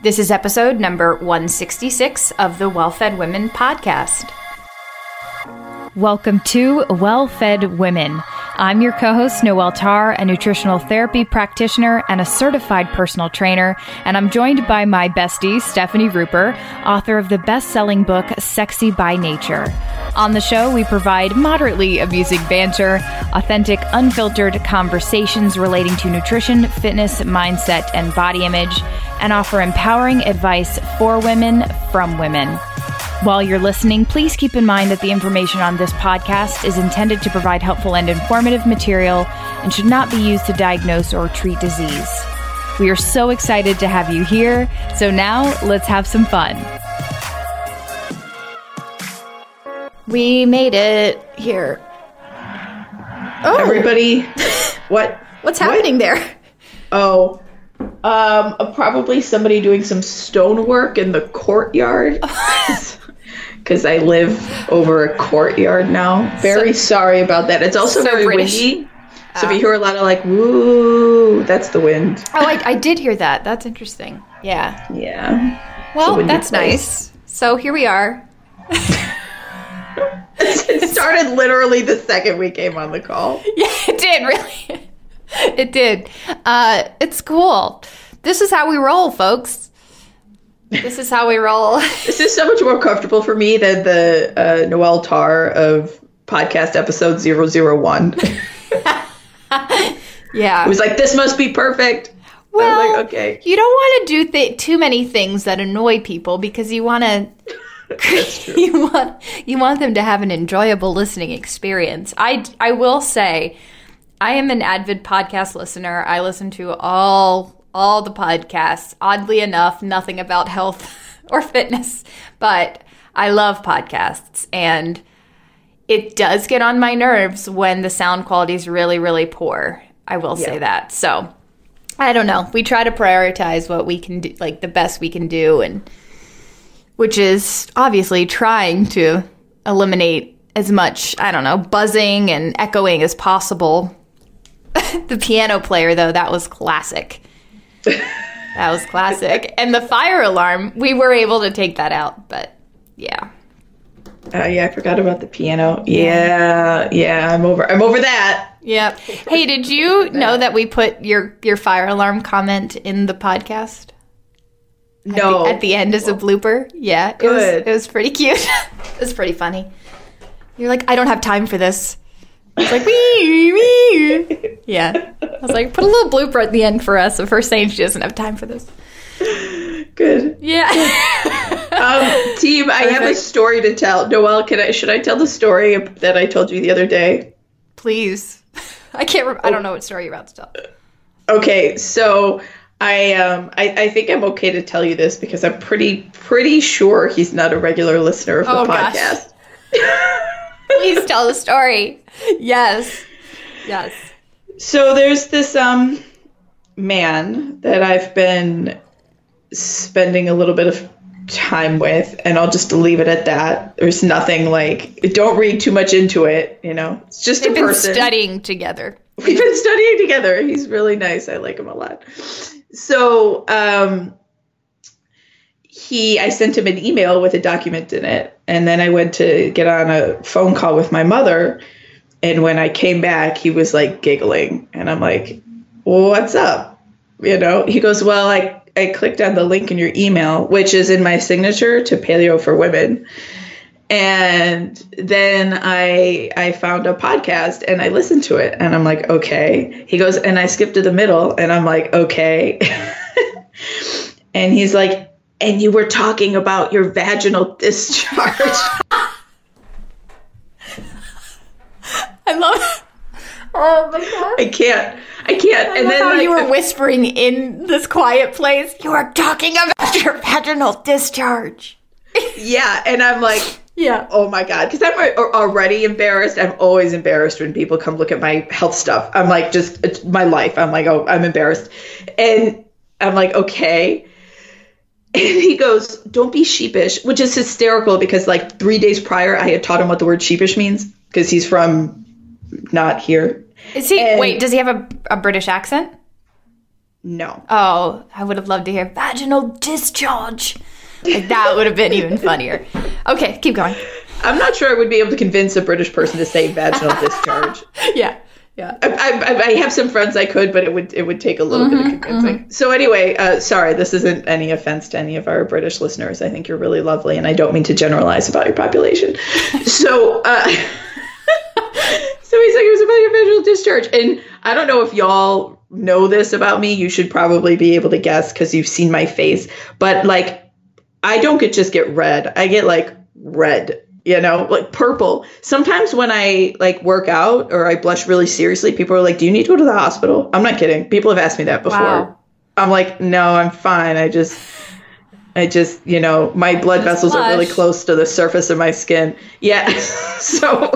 This is episode number 166 of the Well Fed Women podcast. Welcome to Well Fed Women. I'm your co host, Noelle Tarr, a nutritional therapy practitioner and a certified personal trainer, and I'm joined by my bestie, Stefani Ruper, author of the best selling book, Sexy by Nature. On the show, we provide moderately amusing banter, authentic, unfiltered conversations relating to nutrition, fitness, mindset, and body image, and offer empowering advice for women from women. While you're listening, please keep in mind that the information on this podcast is intended to provide helpful and informative material and should not be used to diagnose or treat disease. We are so excited to have you here, so now let's have some fun. We made it here. Oh. Everybody, what? What's happening what? there? Oh, um, probably somebody doing some stonework in the courtyard. because I live over a courtyard now. Very so, sorry about that. It's also so very British. windy. So if you hear a lot of like woo, that's the wind. Oh, I, I did hear that. That's interesting. Yeah. Yeah. Well, that's place. nice. So here we are. it started literally the second we came on the call. Yeah, it did, really. it did. Uh, it's cool. This is how we roll, folks. This is how we roll. this is so much more comfortable for me than the uh, Noelle Tarr of podcast episode 001. yeah. It was like, this must be perfect. Well, like, okay. You don't want to do th- too many things that annoy people because you want to. you want you want them to have an enjoyable listening experience. I I will say, I am an avid podcast listener. I listen to all all the podcasts. Oddly enough, nothing about health or fitness, but I love podcasts and it does get on my nerves when the sound quality is really, really poor. I will say that. So I don't know. We try to prioritize what we can do, like the best we can do, and which is obviously trying to eliminate as much, I don't know, buzzing and echoing as possible. the piano player, though, that was classic. that was classic. And the fire alarm, we were able to take that out, but yeah. Uh, yeah, I forgot about the piano. Yeah, yeah, I'm over. I'm over that. Yep. Hey, did you know that we put your your fire alarm comment in the podcast? No. At the, at the end as a blooper. Yeah, Good. it was. It was pretty cute. it was pretty funny. You're like, I don't have time for this. It's like wee wee. Yeah. I was like, put a little blooper at the end for us of her saying she doesn't have time for this. Good. Yeah. um, team, I have a story to tell. Noelle, can I? Should I tell the story that I told you the other day? Please. I can't. Re- I don't know what story you're about to tell. Okay, so I um I, I think I'm okay to tell you this because I'm pretty pretty sure he's not a regular listener of the oh, podcast. Please tell the story. Yes. Yes. So there's this um man that I've been spending a little bit of time with and I'll just leave it at that. There's nothing like don't read too much into it, you know. It's just They've a person. studying together. We've been studying together. He's really nice. I like him a lot. So, um he I sent him an email with a document in it and then I went to get on a phone call with my mother and when I came back, he was like giggling. And I'm like, what's up? You know, he goes, well, I, I clicked on the link in your email, which is in my signature to Paleo for Women. And then I I found a podcast and I listened to it and I'm like, okay. He goes, and I skipped to the middle and I'm like, okay. and he's like, and you were talking about your vaginal discharge. I love. Oh my god! I can't. I can't. I and then how like, you were whispering in this quiet place. You were talking about your vaginal discharge. yeah, and I'm like, yeah. Oh my god, because I'm already embarrassed. I'm always embarrassed when people come look at my health stuff. I'm like, just it's my life. I'm like, oh, I'm embarrassed, and I'm like, okay. And he goes, "Don't be sheepish," which is hysterical because like three days prior, I had taught him what the word sheepish means because he's from not here. Is he? And, wait, does he have a, a British accent? No. Oh, I would have loved to hear vaginal discharge. Like that would have been even funnier. Okay, keep going. I'm not sure I would be able to convince a British person to say vaginal discharge. Yeah. Yeah. I, I, I have some friends I could, but it would it would take a little bit of convincing. So anyway, uh, sorry, this isn't any offense to any of our British listeners. I think you're really lovely, and I don't mean to generalize about your population. so, uh, so he's like, it was about your vaginal discharge, and I don't know if y'all know this about me. You should probably be able to guess because you've seen my face, but like, I don't get just get red. I get like red you know like purple. Sometimes when i like work out or i blush really seriously people are like do you need to go to the hospital? I'm not kidding. People have asked me that before. Wow. i'm like no i'm fine. I just i just you know my blood Just vessels are really close to the surface of my skin. Yeah. So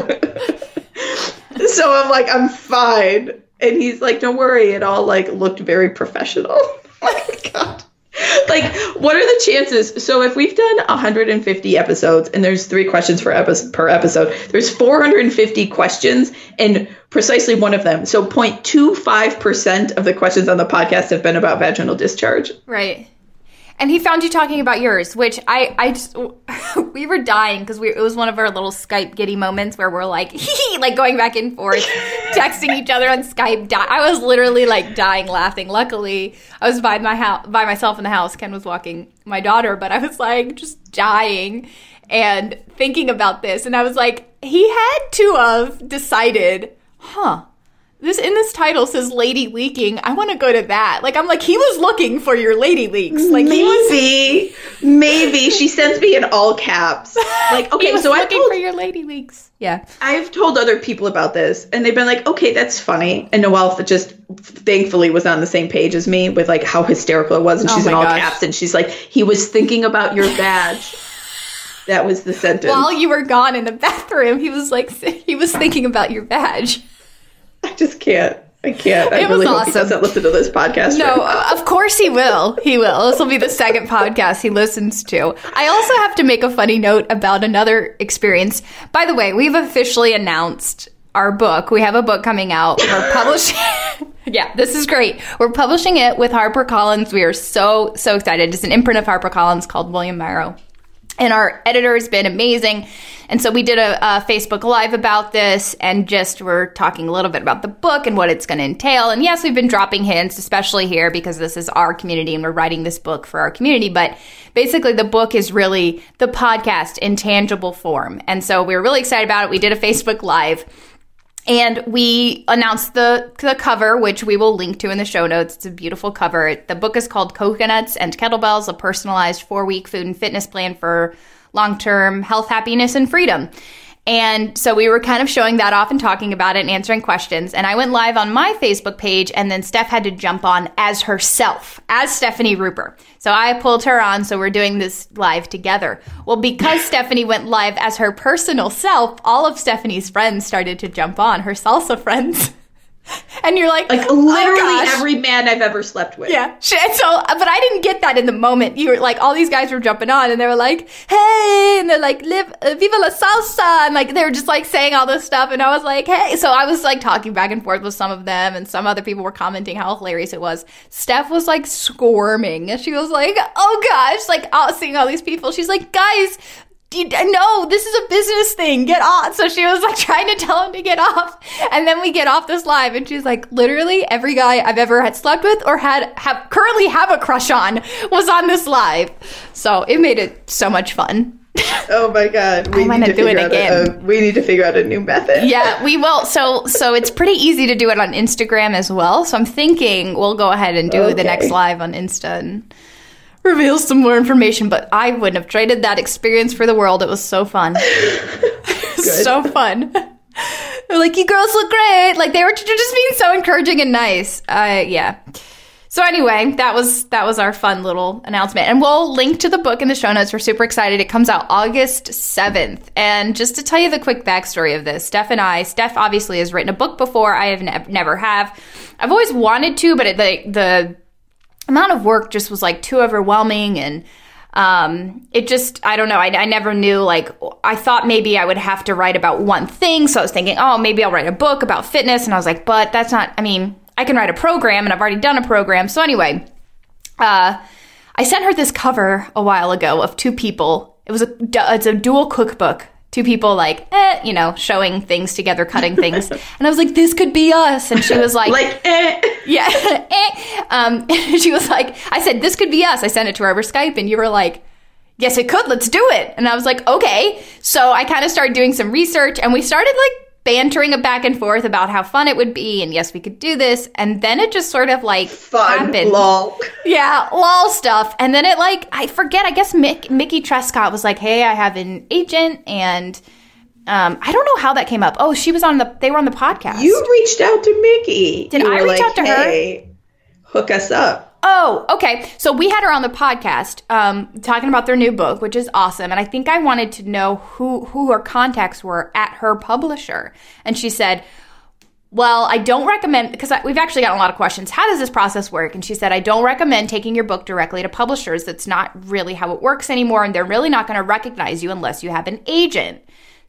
so i'm like i'm fine. And he's like don't worry. It all like looked very professional. Oh my god like what are the chances? So if we've done 150 episodes and there's three questions per episode per episode there's 450 questions and precisely one of them. So 0.25% of the questions on the podcast have been about vaginal discharge. Right. And he found you talking about yours, which I, I just, we were dying because we, it was one of our little Skype giddy moments where we're like, like going back and forth, texting each other on Skype. Di- I was literally like dying laughing. Luckily, I was by my house, by myself in the house. Ken was walking my daughter, but I was like just dying and thinking about this. And I was like, he had to have decided, huh, this in this title says lady leaking. I want to go to that. Like I'm like he was looking for your lady leaks. Like he was maybe maybe she sends me in all caps like okay so I'm looking told for your lady leaks. Yeah. I've told other people about this, and they've been like, "Okay, that's funny." And Noelle just thankfully was on the same page as me with like how hysterical it was, and Oh she's in all gosh. caps, and she's like, "He was thinking about your badge." that was the sentence. While you were gone in the bathroom, he was like he was thinking about your badge. I just can't. I can't. I It was really hope he awesome. doesn't listen to this podcast. No, right of course he will. He will. This will be the second podcast he listens to. I also have to make a funny note about another experience. By the way, we've officially announced our book. We have a book coming out. We're publishing. yeah, this is great. We're publishing it with HarperCollins. We are so so excited. It's an imprint of HarperCollins called William Morrow and our editor has been amazing. And so we did a, a Facebook Live about this and just we're talking a little bit about the book and what it's going to entail. And yes, we've been dropping hints, especially here because this is our community and we're writing this book for our community. But basically, the book is really the podcast in tangible form. And so we were really excited about it. We did a Facebook Live. And we announced the the cover, which we will link to in the show notes. It's a beautiful cover. The book is called Coconuts and Kettlebells: A Personalized Four Week Food and Fitness Plan for Long Term Health, Happiness, and Freedom. And so we were kind of showing that off and talking about it and answering questions. And I went live on my Facebook page, and then Steph had to jump on as herself, as Stefani Ruper. So I pulled her on, so we're doing this live together. Well, because Stefani went live as her personal self, all of Stefani's friends started to jump on, her salsa friends. and you're like, like "Oh, literally gosh." every man I've ever slept with. Yeah. So, but I didn't get that in the moment. You were like, all these guys were jumping on and they were like, hey, and they're like, live, uh, viva la salsa. And like, they were just like saying all this stuff. And I was like, hey. So I was like talking back and forth with some of them and some other people were commenting how hilarious it was. Steph was like squirming. And she was like, oh gosh, like all, seeing all these people. She's like, guys, no, this is a business thing. Get off. So she was like trying to tell him to get off. And then we get off this live and she's like, literally every guy I've ever had slept with or had have currently have a crush on was on this live. So it made it so much fun. Oh my god. We I'm need gonna do it again. A, we need to figure out a new method. yeah, we will. So so it's pretty easy to do it on Instagram as well. So I'm thinking we'll go ahead and do the next live on Insta and reveal some more information. But I wouldn't have traded that experience for the world. It was so fun. so fun. They're like, you girls look great. Like they were just being so encouraging and nice. Uh, yeah. So anyway, that was that was our fun little announcement, and we'll link to the book in the show notes. We're super excited. It comes out August seventh, and just to tell you the quick backstory of this, Steph and I, Steph obviously has written a book before. I have ne- never have. I've always wanted to, but it, the the amount of work just was like too overwhelming and um it just i don't know I, I never knew like i thought maybe i would have to write about one thing so i was thinking oh maybe i'll write a book about fitness and i was like but that's not i mean i can write a program and I've already done a program. So anyway, uh, I sent her this cover a while ago of two people. It was a it's a dual cookbook. Two people like, eh, you know, showing things together, cutting things, and I was like, "This could be us." And she was like, Like, eh. "Yeah." eh. Um, she was like, "I said this could be us." I sent it to her over Skype, and you were like, "Yes, it could. Let's do it." And I was like, "Okay." So I kind of started doing some research, and we started like bantering a back and forth about how fun it would be and yes we could do this and then it just sort of like Fun. happened Lol. yeah lol stuff and then it like i forget i guess Mick, mickey trescott was like hey i have an agent and um, i don't know how that came up oh she was on the they were on the podcast You reached out to Mickey. Did I reach out to her? hey, Hook us up. Oh, okay. So we had her on the podcast um, talking about their new book, which is awesome. And I think I wanted to know who who her contacts were at her publisher. And she said, "Well, I don't recommend because we've actually gotten a lot of questions. How does this process work?" And she said, "I don't recommend taking your book directly to publishers. That's not really how it works anymore, and they're really not going to recognize you unless you have an agent."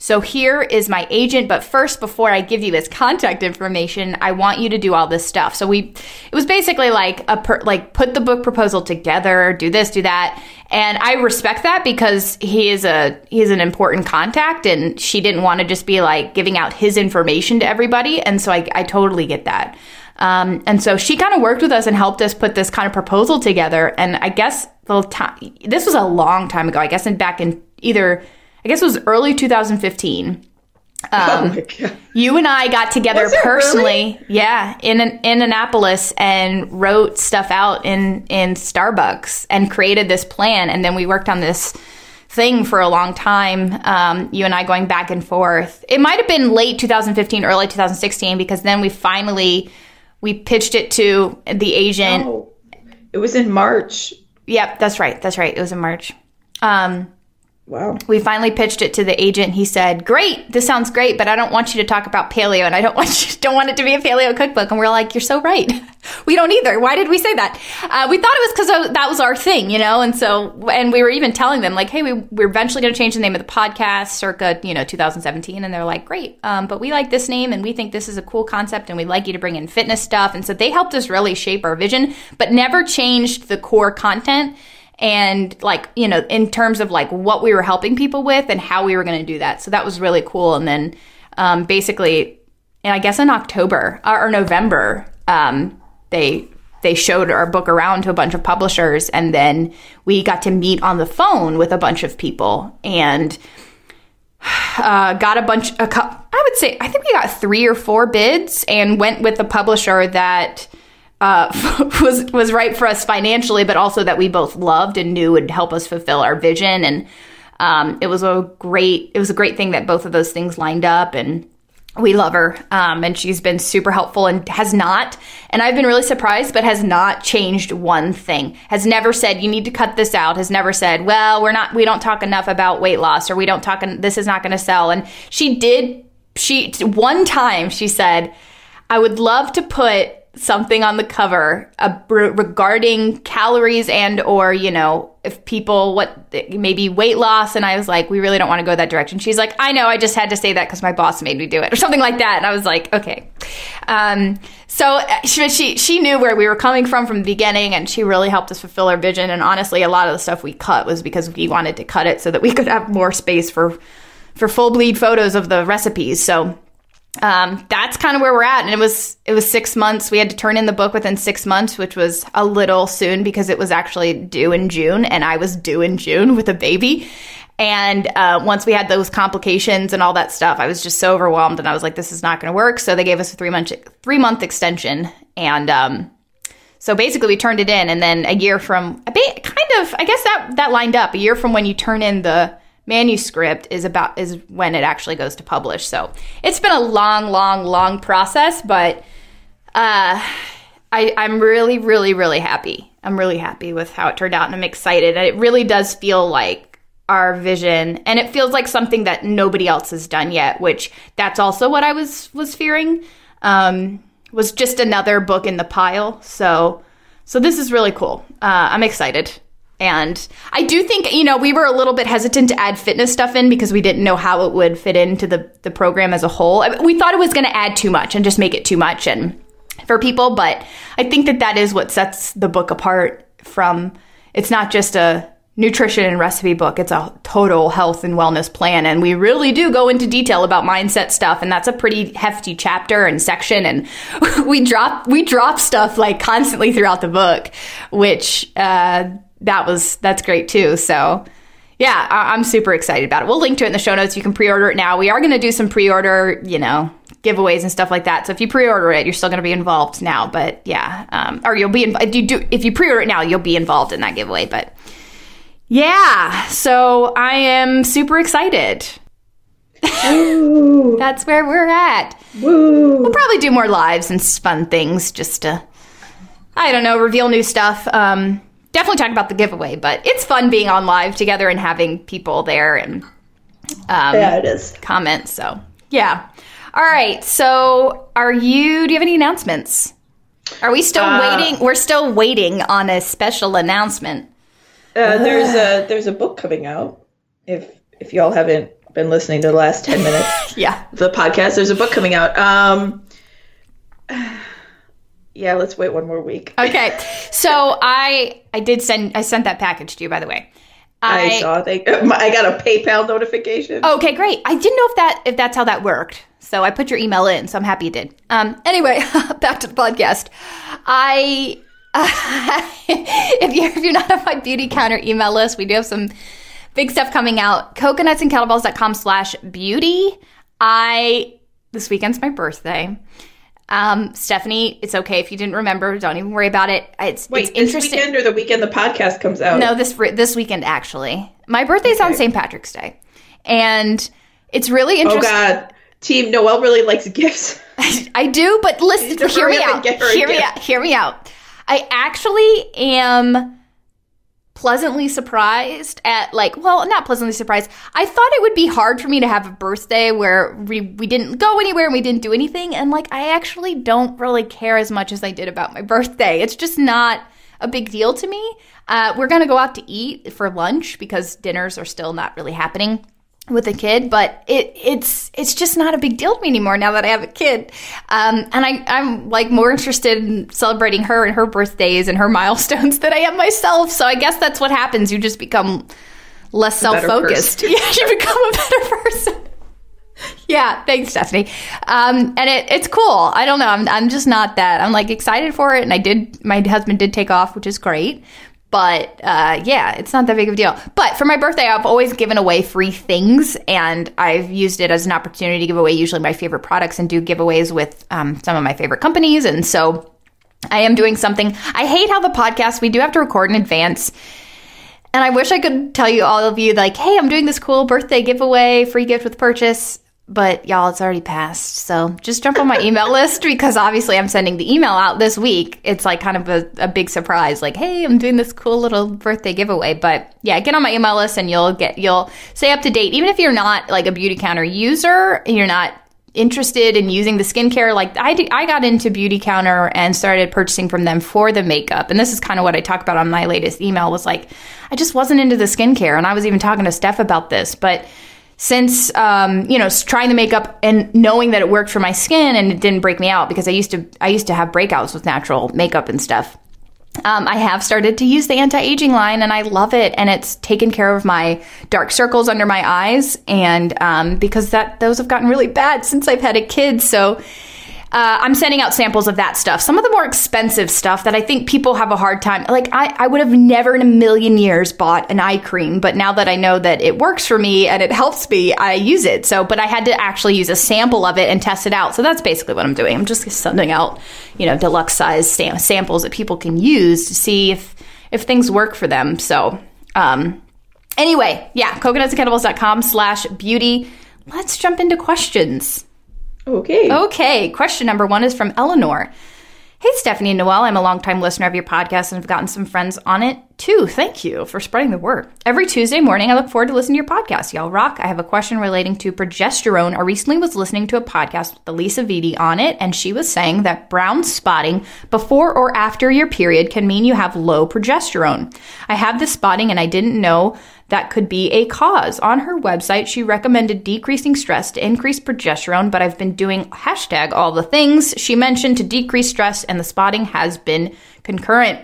So here is my agent, but first, before I give you his contact information, I want you to do all this stuff. So we, it was basically like a per, like put the book proposal together, do this, do that, and I respect that because he is a he is an important contact, and she didn't want to just be like giving out his information to everybody, and so I, I totally get that. Um, and so she kind of worked with us and helped us put this kind of proposal together. And I guess the time this was a long time ago. I guess in back in either I guess it was early 2015. oh my god. You and I got together personally, yeah, in in Annapolis and wrote stuff out in in Starbucks and created this plan, and then we worked on this thing for a long time. Um, you and I going back and forth. It might have been late 2015, early 2016, because then we finally we pitched it to the agent. Oh, it was in March. Yep, that's right. That's right. It was in March. Um, Wow. we finally pitched it to the agent. He said, "Great, this sounds great, but I don't want you to talk about paleo, and I don't want you don't want it to be a paleo cookbook." And we're like, "You're so right. We don't either. Why did we say that? Uh, we thought it was because that was our thing, you know." And so, and we were even telling them like, "Hey, we we're eventually going to change the name of the podcast, circa you know 2017." And they're like, "Great, um, but we like this name, and we think this is a cool concept, and we'd like you to bring in fitness stuff." And so they helped us really shape our vision, but never changed the core content and like you know in terms of like what we were helping people with and how we were going to do that. So that was really cool. And then um, basically and i guess in october or, or november um, they they showed our book around to a bunch of publishers. And then we got to meet on the phone with a bunch of people and uh, got a bunch a cou- i would say i think we got three or four bids and went with the publisher that uh, was was right for us financially, but also that we both loved and knew would help us fulfill our vision. And um, it was a great it was a great thing that both of those things lined up. And we love her, um, and she's been super helpful and has not. And I've been really surprised, but has not changed one thing. Has never said you need to cut this out. Has never said, well, we're not we don't talk enough about weight loss, or we don't talk. This is not going to sell. And she did. She one time she said, I would love to put something on the cover uh, regarding calories and or you know if people what maybe weight loss and i was like we really don't want to go that direction. She's like i know i just had to say that because my boss made me do it or something like that and i was like okay. Um, so she, she she knew where we were coming from from the beginning and she really helped us fulfill our vision and honestly a lot of the stuff we cut was because we wanted to cut it so that we could have more space for for full bleed photos of the recipes so um, that's kind of where we're at. And it was it was six months. We had to turn in the book within six months, which was a little soon because it was actually due in June, and I was due in June with a baby. And uh, once we had those complications and all that stuff, I was just so overwhelmed, and I was like, "This is not going to work." So they gave us a three month three month extension, and um, so basically we turned it in, and then a year from a bit, kind of, I guess that that lined up. A year from when you turn in the manuscript is about is when it actually goes to publish. So it's been a long, long, long process, but uh, I, I'm really, really, really happy. I'm really happy with how it turned out, and I'm excited. It really does feel like our vision, and it feels like something that nobody else has done yet. Which that's also what I was was fearing. Um, was just another book in the pile. So, so this is really cool. Uh, I'm excited. And I do think, you know, we were a little bit hesitant to add fitness stuff in because we didn't know how it would fit into the, the program as a whole. We thought it was going to add too much and just make it too much. And for people. But I think that that is what sets the book apart from. It's not just a nutrition and recipe book. It's a total health and wellness plan. And we really do go into detail about mindset stuff. And that's a pretty hefty chapter and section. And we drop, we drop stuff like constantly throughout the book, which, uh, that was, that's great too. So, yeah, I- am super excited about it. We'll link to it in the show notes. You can pre-order it now. We are going to do some pre-order, you know, giveaways and stuff like that. So if you pre-order it, you're still going to be involved now. But yeah, um, or you'll be in, if you do if you pre-order it now, you'll be involved in that giveaway. But yeah, so I am super excited. That's where we're at. Woo. We'll probably do more lives and fun things just to, I don't know, reveal new stuff. Um, definitely talk about the giveaway, but it's fun being on live together and having people there and um, Yeah, it is. comments. So yeah. All right. So are you? Do you have any announcements? Are we still Uh, waiting? We're still waiting on a special announcement. Uh, there's a there's a book coming out. If if y'all haven't been listening to the last ten minutes Yeah. of the podcast, there's a book coming out. Um, yeah, let's wait one more week. Okay. So I I did send I sent that package to you by the way. I, saw. They, I got a PayPal notification. Okay, great. I didn't know if that if that's how that worked. So I put your email in, so I'm happy you did. Um, anyway, back to the podcast. I if you're if you're not on my beauty counter email list, we do have some big stuff coming out. Coconutsandkettlebells.com slash beauty. I this weekend's my birthday. Um, Stefani, it's okay if you didn't remember. Don't even worry about it. It's Wait, it's this interesting. weekend or the weekend the podcast comes out? No, this this weekend actually. My birthday's on St. Patrick's Day, and it's really interesting. Oh. God, Team Noelle really likes gifts. I do, but listen, hear me out. get her a Hear me out. Hear me out. I actually am pleasantly surprised at like well not pleasantly surprised. I thought it would be hard for me to have a birthday where we, we didn't go anywhere and we didn't do anything. And like i actually don't really care as much as i did about my birthday. It's just not a big deal to me. Uh, we're gonna go out to eat for lunch because dinners are still not really happening with a kid, but it it's it's just not a big deal to me anymore now that I have a kid. Um, and I I'm like more interested in celebrating her and her birthdays and her milestones than I am myself. So I guess that's what happens. You just become less self focused. Yeah, you become a better person. Yeah, thanks, Stefani. Um, and it, it's cool. I don't know. I'm, I'm just not that. I'm like excited for it. And I did, my husband did take off, which is great. But uh, yeah, it's not that big of a deal. But for my birthday, I've always given away free things. And I've used it as an opportunity to give away usually my favorite products and do giveaways with um, some of my favorite companies. And so I am doing something. I hate how the podcast, we do have to record in advance. And I wish I could tell you all of you, like, hey, I'm doing this cool birthday giveaway, free gift with purchase. But y'all, it's already passed. So just jump on my email list because obviously I'm sending the email out this week. It's like kind of a, a big surprise, like, hey, I'm doing this cool little birthday giveaway. But yeah, get on my email list and you'll get, you'll stay up to date. Even if you're not like a beauty counter user, you're not interested in using the skincare like I, I got into beauty counter and started purchasing from them for the makeup and this is kind of what i talked about on my latest email was like i just wasn't into the skincare and i was even talking to steph about this but since um, you know trying the makeup and knowing that it worked for my skin and it didn't break me out because i used to i used to have breakouts with natural makeup and stuff um, I have started to use the anti aging line and I love it. And it's taken care of my dark circles under my eyes. And um, because that those have gotten really bad since I've had a kid. So uh, I'm sending out samples of that stuff. Some of the more expensive stuff that I think people have a hard time. Like, I, I would have never in a million years bought an eye cream. But now that I know that it works for me and it helps me, I use it. So, but I had to actually use a sample of it and test it out. So that's basically what I'm doing. I'm just sending out, you know, deluxe size sam- samples that people can use to see if, if things work for them. So, um, anyway, yeah, coconutsandkettlebells.com slash beauty. Let's jump into questions. Okay. Okay, question number one is from Eleanor. Hey, Stefani and Noelle, I'm a longtime listener of your podcast and have gotten some friends on it Two, thank you for spreading the word. Every Tuesday morning, I look forward to listening to your podcast. Y'all rock. I have a question relating to progesterone. I recently was listening to a podcast with Alisa Vitti on it, and she was saying that brown spotting before or after your period can mean you have low progesterone. I have this spotting, and I didn't know that could be a cause. On her website, she recommended decreasing stress to increase progesterone, but I've been doing hashtag all the things she mentioned to decrease stress, and the spotting has been concurrent.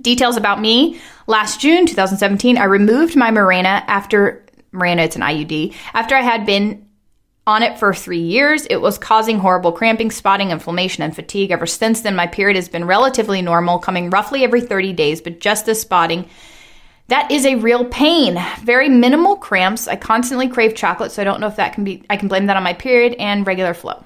Details about me. Last June 2017, I removed my Mirena after Mirena, it's an IUD, after I had been on it for three years. It was causing horrible cramping, spotting, inflammation, and fatigue. Ever since then, my period has been relatively normal, coming roughly every 30 days, but just this spotting. That is a real pain. Very minimal cramps. I constantly crave chocolate, so I don't know if that can be, I can blame that on my period and regular flow.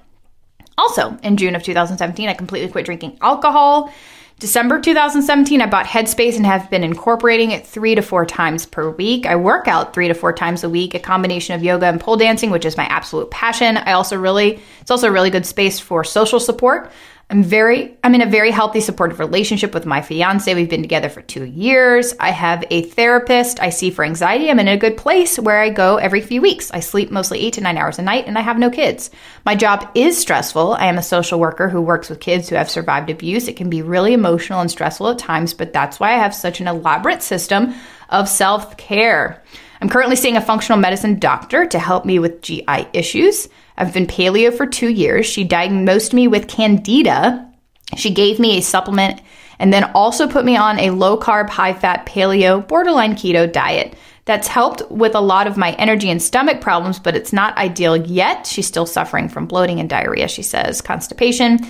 Also, in June of 2017, I completely quit drinking alcohol. December 2017, I bought Headspace and have been incorporating it three to four times per week. I work out three to four times a week, a combination of yoga and pole dancing, which is my absolute passion. I also really, it's also a really good space for social support. I'm very, I'm in a very healthy, supportive relationship with my fiance. We've been together for two years. I have a therapist I see for anxiety. I'm in a good place where I go every few weeks. I sleep mostly eight to nine hours a night and I have no kids. My job is stressful. I am a social worker who works with kids who have survived abuse. It can be really emotional and stressful at times, but that's why I have such an elaborate system of self care. I'm currently seeing a functional medicine doctor to help me with GI issues. I've been paleo for two years. She diagnosed me with candida. She gave me a supplement and then also put me on a low carb, high fat paleo, borderline keto diet. That's helped with a lot of my energy and stomach problems, but it's not ideal yet. She's still suffering from bloating and diarrhea, she says, constipation.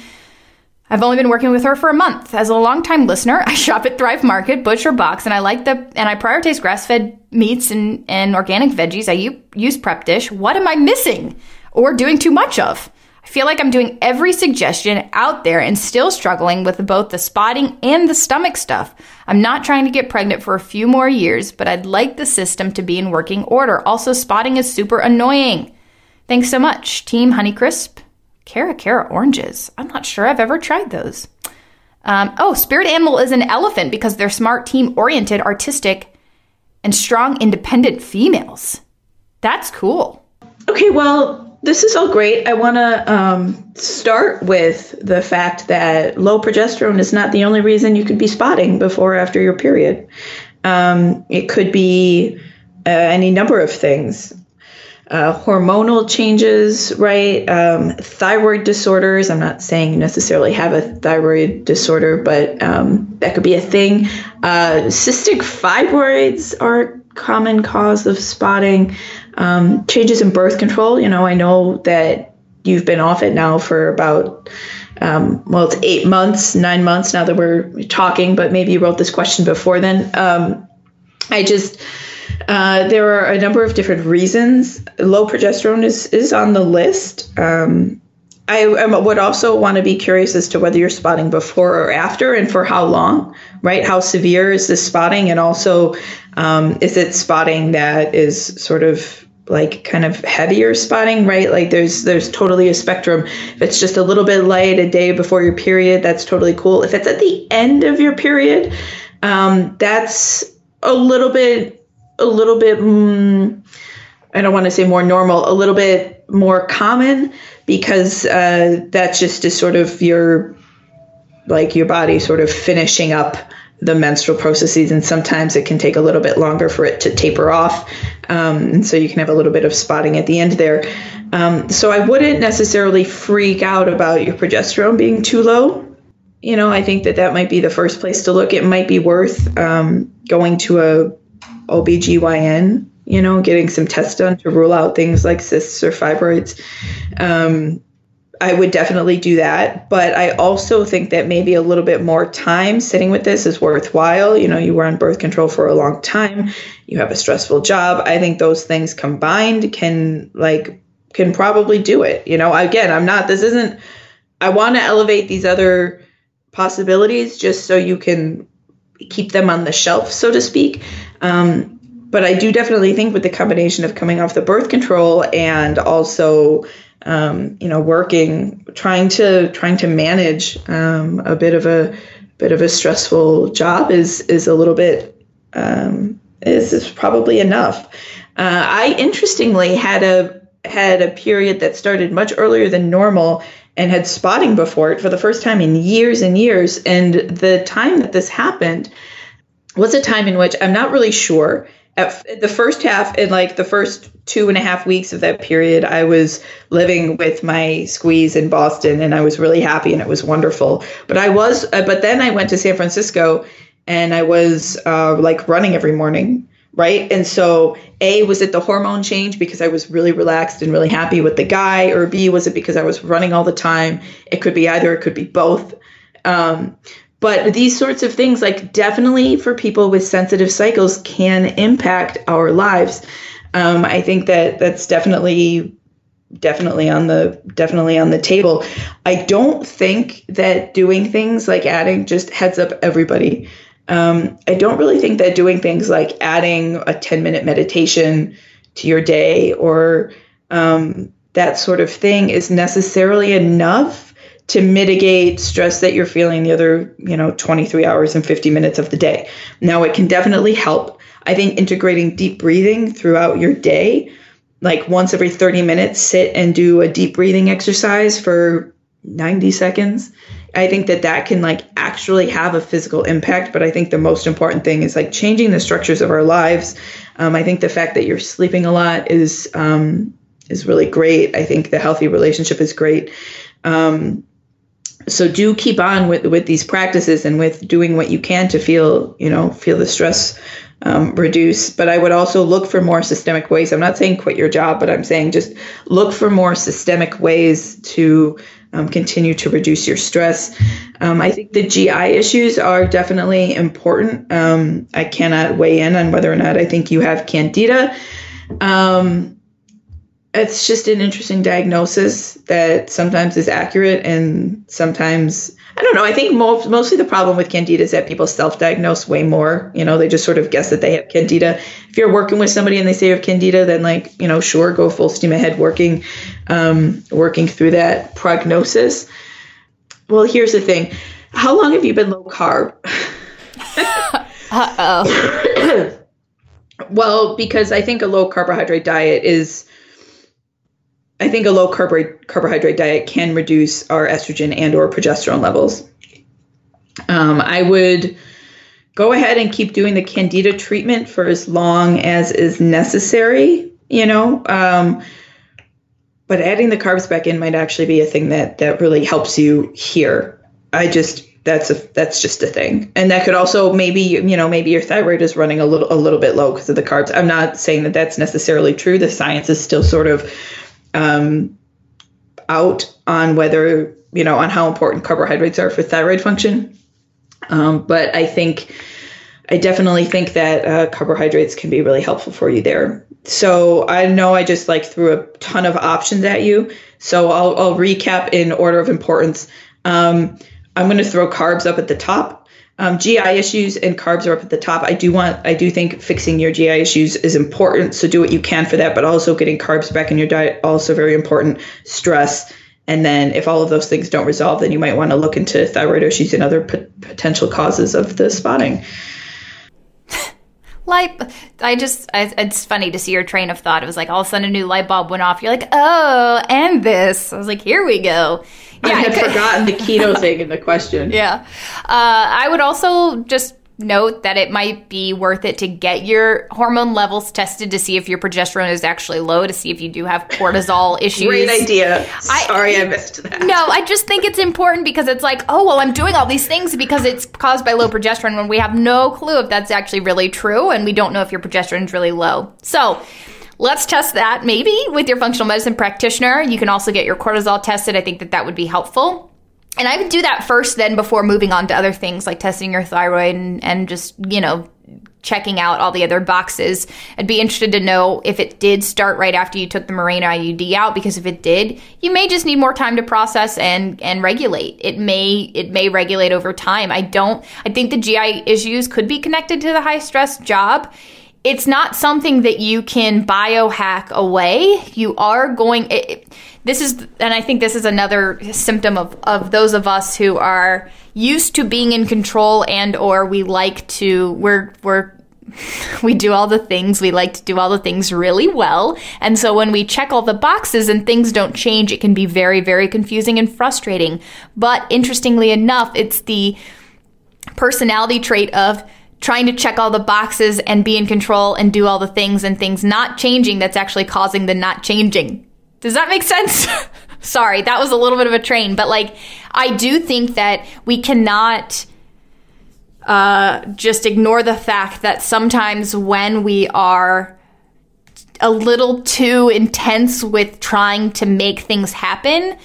I've only been working with her for a month. As a longtime listener, I shop at Thrive Market, Butcher Box, and I like the and I prioritize grass-fed meats and, and organic veggies. I use Prep Dish. What am I missing? Or doing too much of. I feel like I'm doing every suggestion out there and still struggling with both the spotting and the stomach stuff. I'm not trying to get pregnant for a few more years, but I'd like the system to be in working order. Also, spotting is super annoying. Thanks so much, Team Honeycrisp. Cara Cara oranges. I'm not sure I've ever tried those. Um, oh, spirit animal is an elephant because they're smart, team oriented, artistic, and strong, independent females. That's cool. Okay, well, this is all great. I want to um, start with the fact that low progesterone is not the only reason you could be spotting before or after your period. Um, it could be uh, any number of things. Uh, hormonal changes, right? Um, thyroid disorders. I'm not saying you necessarily have a thyroid disorder, but um, that could be a thing. Uh, cystic fibroids are a common cause of spotting. Um, changes in birth control. You know, I know that you've been off it now for about um, well, it's eight months, nine months now that we're talking, but maybe you wrote this question before then. Um, I just, uh, there are a number of different reasons. Low progesterone is, is on the list. Um, I, I, would also want to be curious as to whether you're spotting before or after and for how long, right? How severe is this spotting? And also, um, is it spotting that is sort of like kind of heavier spotting, right? Like there's there's totally a spectrum. If it's just a little bit light a day before your period, that's totally cool. If it's at the end of your period, um, that's a little bit a little bit mm, I don't want to say more normal, a little bit more common because uh, that's just is sort of your like your body sort of finishing up the menstrual processes, and sometimes it can take a little bit longer for it to taper off. Um, and so you can have a little bit of spotting at the end there. Um, so I wouldn't necessarily freak out about your progesterone being too low. You know, I think that that might be the first place to look. It might be worth um, going to a OBGYN, you know, getting some tests done to rule out things like cysts or fibroids. Um, I would definitely do that. But I also think that maybe a little bit more time sitting with this is worthwhile. You know, you were on birth control for a long time, you have a stressful job. I think those things combined can, like, can probably do it. You know, again, I'm not, this isn't, I want to elevate these other possibilities just so you can keep them on the shelf, so to speak. Um, but I do definitely think with the combination of coming off the birth control and also um, you know, working, trying to trying to manage um, a bit of a bit of a stressful job is is a little bit um, is, is probably enough. Uh, I interestingly had a had a period that started much earlier than normal and had spotting before it for the first time in years and years. And the time that this happened was a time in which I'm not really sure. At the first half, in like the first two and a half weeks of that period, I was living with my squeeze in Boston, and I was really happy, and it was wonderful. But I was, uh, but then I went to San Francisco, and I was uh, like running every morning, right? And so, A, was it the hormone change because I was really relaxed and really happy with the guy, or B, was it because I was running all the time? It could be either, it could be both. Um, but these sorts of things, like definitely for people with sensitive cycles, can impact our lives. Um, I think that that's definitely definitely on the definitely on the table. I don't think that doing things like adding just heads up everybody. Um, I don't really think that doing things like adding a 10 minute meditation to your day or um, that sort of thing is necessarily enough to mitigate stress that you're feeling the other, you know, 23 hours and 50 minutes of the day. Now, it can definitely help. I think integrating deep breathing throughout your day, like once every 30 minutes, sit and do a deep breathing exercise for 90 seconds I think that that can like actually have a physical impact. But I think the most important thing is like changing the structures of our lives. Um, I think the fact that you're sleeping a lot is um, is really great. I think the healthy relationship is great. Um, so do keep on with with these practices and with doing what you can to feel you know feel the stress um, reduce. But I would also look for more systemic ways. I'm not saying quit your job, but I'm saying just look for more systemic ways to um, continue to reduce your stress. Um, I think the GI issues are definitely important. Um, I cannot weigh in on whether or not I think you have candida. Um, it's just an interesting diagnosis that sometimes is accurate and sometimes I don't know. I think most, mostly the problem with candida is that people self-diagnose way more. You know, they just sort of guess that they have candida. If you're working with somebody and they say you have candida, then like you know, sure, go full steam ahead working, um, working through that prognosis. Well, here's the thing. How long have you been low carb? uh oh. well, because I think a low carbohydrate diet is I think a low carb- carbohydrate diet can reduce our estrogen and or progesterone levels. Um, I would go ahead and keep doing the candida treatment for as long as is necessary, you know. Um, but adding the carbs back in might actually be a thing that that really helps you here. I just that's a that's just a thing, and that could also maybe you know maybe your thyroid is running a little a little bit low because of the carbs. I'm not saying that that's necessarily true. The science is still sort of um, out on whether you know on how important carbohydrates are for thyroid function. Um, but I think I definitely think that uh, carbohydrates can be really helpful for you there. So I know I just like threw a ton of options at you. So I'll, I'll recap in order of importance. Um, I'm going to throw carbs up at the top. Um, GI issues and carbs are up at the top. I do want, I do think fixing your GI issues is important. So do what you can for that, but also getting carbs back in your diet also very important. Stress, and then if all of those things don't resolve, then you might want to look into thyroid issues and other p- potential causes of the spotting. Light i just I, it's funny to see your train of thought it was like all of a sudden a new light bulb went off you're like oh and this i was like here we go yeah, I had forgotten the keto thing in the question. Yeah. Uh, I would also just note that it might be worth it to get your hormone levels tested to see if your progesterone is actually low, to see if you do have cortisol issues. Great idea. Sorry I, I missed that. No, I just think it's important because it's like, oh, well, I'm doing all these things because it's caused by low progesterone when we have no clue if that's actually really true and we don't know if your progesterone is really low. So, Let's test that maybe with your functional medicine practitioner. You can also get your cortisol tested. I think that that would be helpful. And I would do that first, then before moving on to other things like testing your thyroid and, and just, you know, checking out all the other boxes. I'd be interested to know if it did start right after you took the Mirena IUD out because if it did, you may just need more time to process and and regulate. It may it may regulate over time. I don't I think the GI issues could be connected to the high stress job it's not something that you can biohack away. You are going. It, this is, and I think this is another symptom of of those of us who are used to being in control and or we like to we're we're we do all the things, we like to do all the things really well. And so when we check all the boxes and things don't change, it can be very, very confusing and frustrating. But interestingly enough, it's the personality trait of trying to check all the boxes and be in control and do all the things and things not changing that's actually causing the not changing. Does that make sense? Sorry, that was a little bit of a train, but like I do think that we cannot uh, just ignore the fact that sometimes when we are a little too intense with trying to make things happen,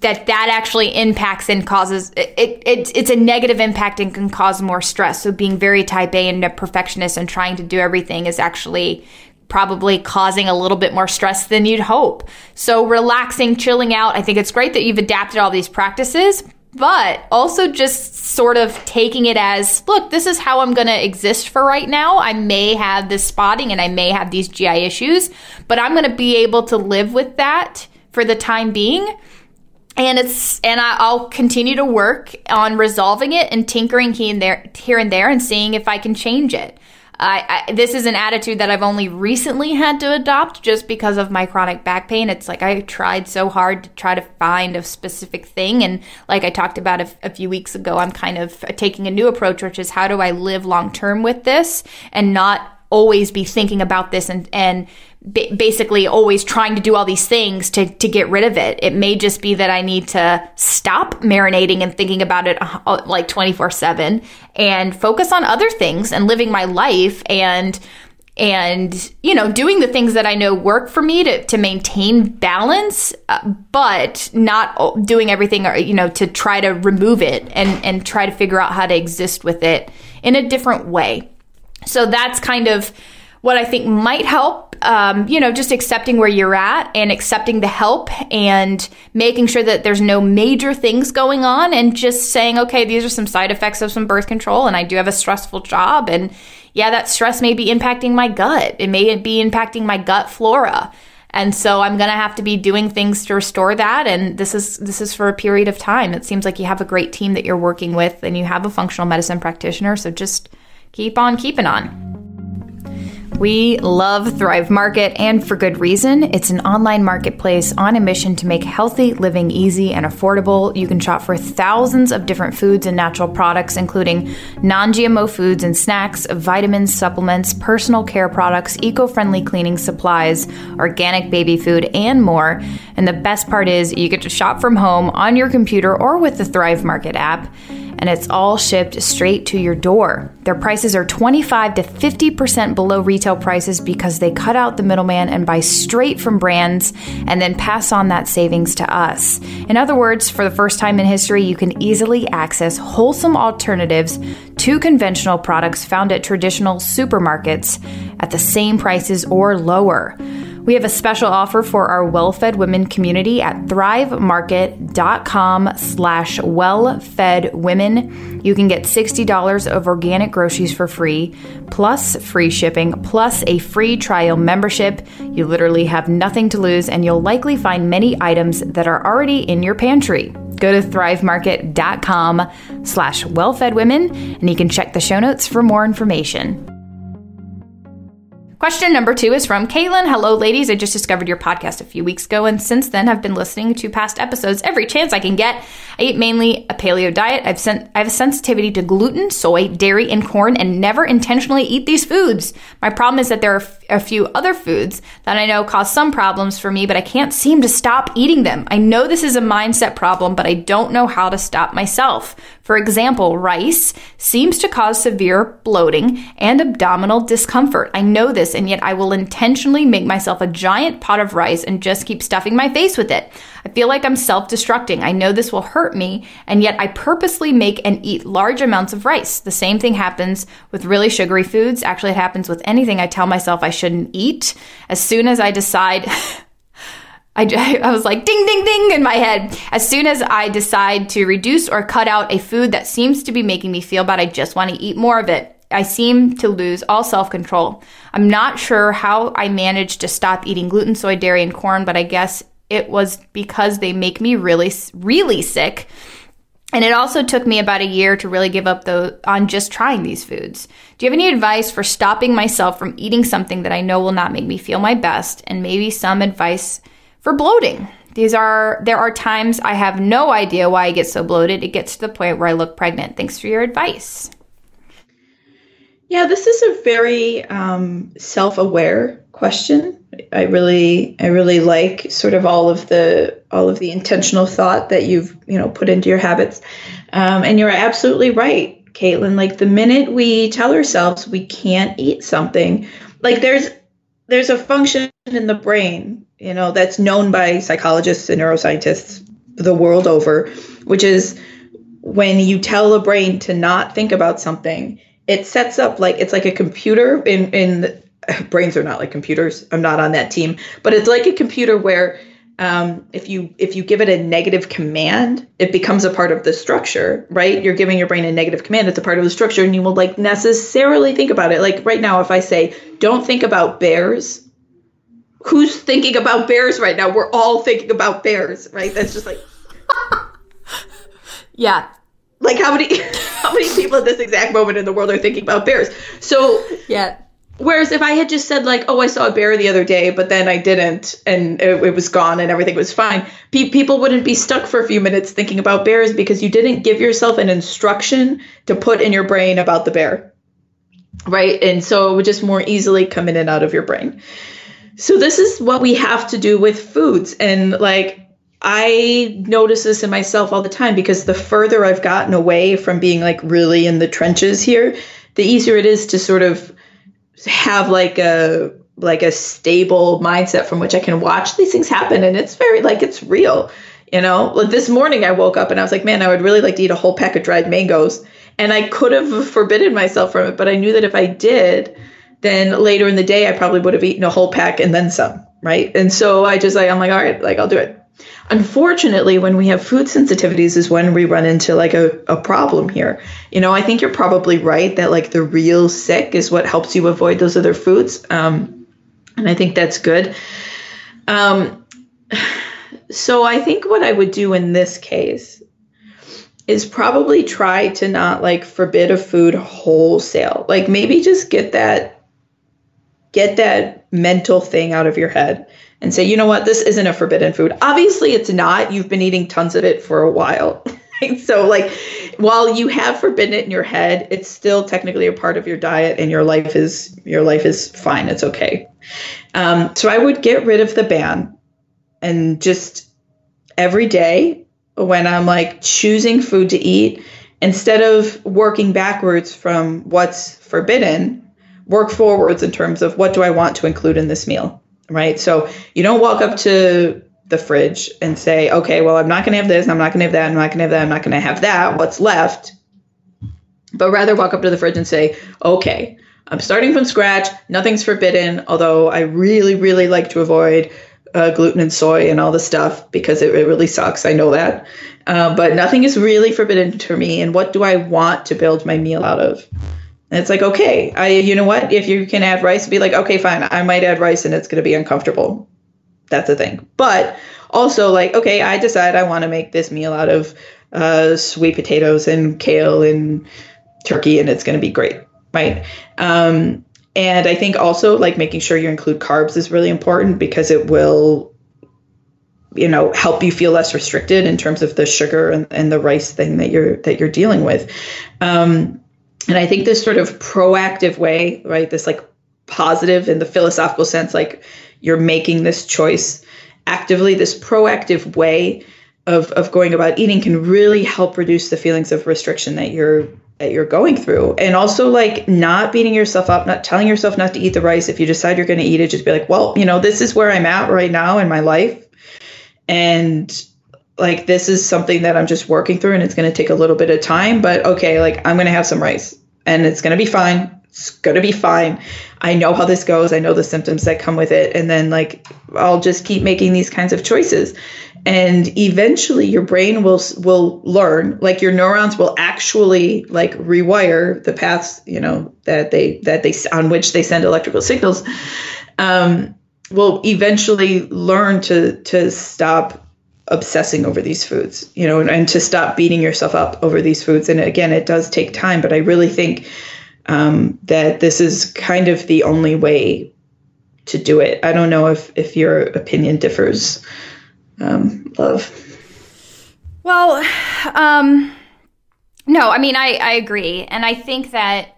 that that actually impacts and causes it, it, it's a negative impact and can cause more stress. So being very type A and a perfectionist and trying to do everything is actually probably causing a little bit more stress than you'd hope. So relaxing, chilling out. I think it's great that you've adapted all these practices, but also just sort of taking it as look, this is how I'm going to exist for right now. I may have this spotting and I may have these GI issues, but I'm going to be able to live with that for the time being and it's and I, will continue to work on resolving it and tinkering here and there, here and there, and seeing if I can change it. I, I, this is an attitude that I've only recently had to adopt just because of my chronic back pain. It's like I tried so hard to try to find a specific thing, and like I talked about a, a few weeks ago, I'm kind of taking a new approach, which is how do I live long term with this and not always be thinking about this and and basically always trying to do all these things to to get rid of it. It may just be that I need to stop marinating and thinking about it uh, like 24/7 and focus on other things and living my life and and you know doing the things that i know work for me to, to maintain balance uh, but not doing everything or you know to try to remove it and and try to figure out how to exist with it in a different way so that's kind of what I think might help, um, you know, just accepting where you're at and accepting the help and making sure that there's no major things going on and just saying, okay, these are some side effects of some birth control and I do have a stressful job. And yeah, that stress may be impacting my gut. It may be impacting my gut flora. And so I'm going to have to be doing things to restore that and this is this is for a period of time. It seems like you have a great team that you're working with and you have a functional medicine practitioner, so just keep on keeping on. We love Thrive Market, and for good reason. It's an online marketplace on a mission to make healthy living easy and affordable. You can shop for thousands of different foods and natural products, including non GMO foods and snacks, vitamins, supplements, personal care products, eco friendly cleaning supplies, organic baby food, and more. And the best part is, you get to shop from home on your computer or with the Thrive Market app and it's all shipped straight to your door. Their prices are 25 to 50% below retail prices because they cut out the middleman and buy straight from brands and then pass on that savings to us. In other words, for the first time in history, you can easily access wholesome alternatives to conventional products found at traditional supermarkets at the same prices or lower. We have a special offer for our well-fed women community at thrivemarket.com slash well-fed women. You can get $60 of organic groceries for free, plus free shipping, plus a free trial membership. You literally have nothing to lose, and you'll likely find many items that are already in your pantry. Go to thrivemarket.com slash well-fed women, and you can check the show notes for more information. Question number two is from Caitlin. Hello, ladies. I just discovered your podcast a few weeks ago, and since then have been listening to past episodes every chance I can get. I eat mainly a paleo diet. I've sent I have a sensitivity to gluten, soy, dairy, and corn, and never intentionally eat these foods. My problem is that there are a few other foods that I know cause some problems for me, but I can't seem to stop eating them. I know this is a mindset problem, but I don't know how to stop myself. For example, rice seems to cause severe bloating and abdominal discomfort. I know this, and yet I will intentionally make myself a giant pot of rice and just keep stuffing my face with it. I feel like I'm self destructing. I know this will hurt me, and yet I purposely make and eat large amounts of rice. The same thing happens with really sugary foods. Actually, it happens with anything I tell myself I shouldn't eat. As soon as I decide, I, I was like ding, ding, ding in my head. As soon as I decide to reduce or cut out a food that seems to be making me feel bad, I just want to eat more of it. I seem to lose all self control. I'm not sure how I managed to stop eating gluten, soy, dairy, and corn, but I guess it was because they make me really, really sick And it also took me about a year to really give up the, on just trying these foods. Do you have any advice for stopping myself from eating something that I know will not make me feel my best? And maybe some advice for bloating? These are there are times I have no idea why I get so bloated. It gets to the point where I look pregnant. Thanks for your advice. Yeah, this is a very um, self-aware question. I really, I really like sort of all of the all of the intentional thought that you've you know put into your habits. Um, and you're absolutely right, Caitlin. Like the minute we tell ourselves we can't eat something, like there's there's a function in the brain, you know, that's known by psychologists and neuroscientists the world over, which is when you tell a brain to not think about something, it sets up like it's like a computer in in brains are not like computers. I'm not on that team, but it's like a computer where um, if you if you give it a negative command, it becomes a part of the structure, right? You're giving your brain a negative command; it's a part of the structure, and you will like necessarily think about it. Like right now, if I say, "Don't think about bears," who's thinking about bears right now? We're all thinking about bears, right? That's just like, yeah. Like how many how many people at this exact moment in the world are thinking about bears? So yeah, Whereas if I had just said like, "Oh, I saw a bear the other day," but then I didn't, and it, it was gone, and everything was fine, pe- people wouldn't be stuck for a few minutes thinking about bears because you didn't give yourself an instruction to put in your brain about the bear, right? And so it would just more easily come in and out of your brain. So this is what we have to do with foods, and like I notice this in myself all the time because the further I've gotten away from being like really in the trenches here, the easier it is to sort of have like a like a stable mindset from which I can watch these things happen and it's very like it's real. You know, like this morning I woke up and I was like, man, I would really like to eat a whole pack of dried mangoes. And I could have forbidden myself from it, but I knew that if I did, then later in the day I probably would have eaten a whole pack and then some, right? And so I just like I'm like, all right, like I'll do it. Unfortunately, when we have food sensitivities is when we run into like a, a problem here. You know, I think you're probably right that like the real sick is what helps you avoid those other foods. Um, and I think that's good. Um, so I think what I would do in this case is probably try to not like forbid a food wholesale. Like maybe just get that get that mental thing out of your head and say, you know what, this isn't a forbidden food. Obviously, it's not. You've been eating tons of it for a while. so, like, while you have forbidden it in your head, it's still technically a part of your diet, and your life is your life is fine. It's okay. Um, so, I would get rid of the ban, and just every day when I'm like choosing food to eat, instead of working backwards from what's forbidden, work forwards in terms of what do I want to include in this meal right? So you don't walk up to the fridge and say, okay, well, I'm not going to have this, I'm not going to have that, I'm not going to have that, I'm not going to have that. What's left? But rather walk up to the fridge and say, okay, I'm starting from scratch. Nothing's forbidden, although I really, really like to avoid uh, gluten and soy and all the stuff because it, it really sucks. I know that. Uh, but nothing is really forbidden to me. And what do I want to build my meal out of? And it's like, okay, I, you know what? If you can add rice, be like, okay, fine, I might add rice and it's going to be uncomfortable. That's a thing. But also, like, okay, I decide I want to make this meal out of uh, sweet potatoes and kale and turkey, and it's going to be great, right? Um, and I think also like making sure you include carbs is really important because it will you know help you feel less restricted in terms of the sugar and, and the rice thing that you're that you're dealing with um, and I think this sort of proactive way, right, this like positive in the philosophical sense, like you're making this choice actively, this proactive way of, of going about eating can really help reduce the feelings of restriction that you're that you're going through. And also like not beating yourself up not telling yourself not to eat the rice. If you decide you're going to eat it just be like well you know this is where i'm at right now in my life. And like this is something that I'm just working through and it's going to take a little bit of time, but okay, like I'm going to have some rice and it's going to be fine. It's going to be fine. I know how this goes. I know the symptoms that come with it. And then like I'll just keep making these kinds of choices. And eventually your brain will will learn, like your neurons will actually like rewire the paths, you know, that they that they on which they send electrical signals. Um, will eventually learn to to stop obsessing over these foods, you know, and, and, to stop beating yourself up over these foods. And again, it does take time, but I really think um, that this is kind of the only way to do it. I don't know if if your opinion differs, um, love. Well, um, no, I mean I I agree, and I think that.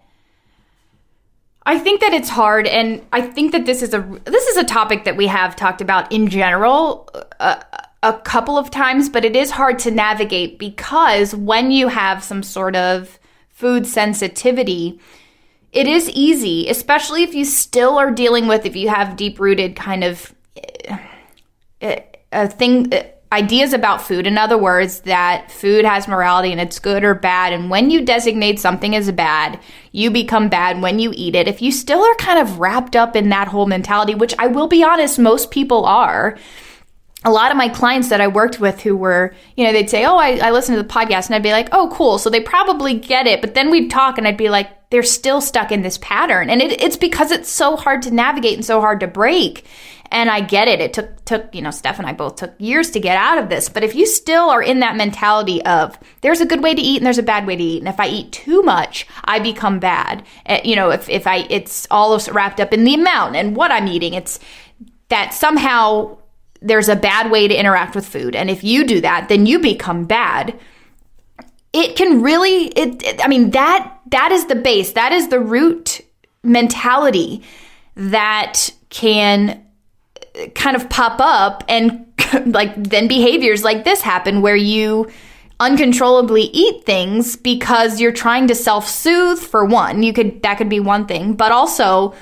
I think that it's hard, and I think that this is a this is a topic that we have talked about in general uh, a couple of times, but it is hard to navigate because when you have some sort of food sensitivity, it is easy, especially if you still are dealing with, if you have deep rooted kind of uh, uh, thing, uh, ideas about food. In other words, that food has morality and it's good or bad. And when you designate something as bad, you become bad when you eat it. If you still are kind of wrapped up in that whole mentality, which I will be honest, most people are, a lot of my clients that I worked with who were, you know, they'd say, Oh, I, I listen to the podcast. And I'd be like, Oh, cool. So they probably get it. But then we'd talk and I'd be like, They're still stuck in this pattern. And it, it's because it's so hard to navigate and so hard to break. And I get it. It took, took, you know, Steph and I both took years to get out of this. But if you still are in that mentality of there's a good way to eat and there's a bad way to eat. And if I eat too much, I become bad. Uh, you know, if, if I, it's all wrapped up in the amount and what I'm eating. It's that somehow there's a bad way to interact with food. And if you do that, then you become bad. It can really it, it, I mean that that is the base. That is the root mentality that can kind of pop up and like then behaviors like this happen where you uncontrollably eat things because you're trying to self-soothe for one. You could that could be one thing, but also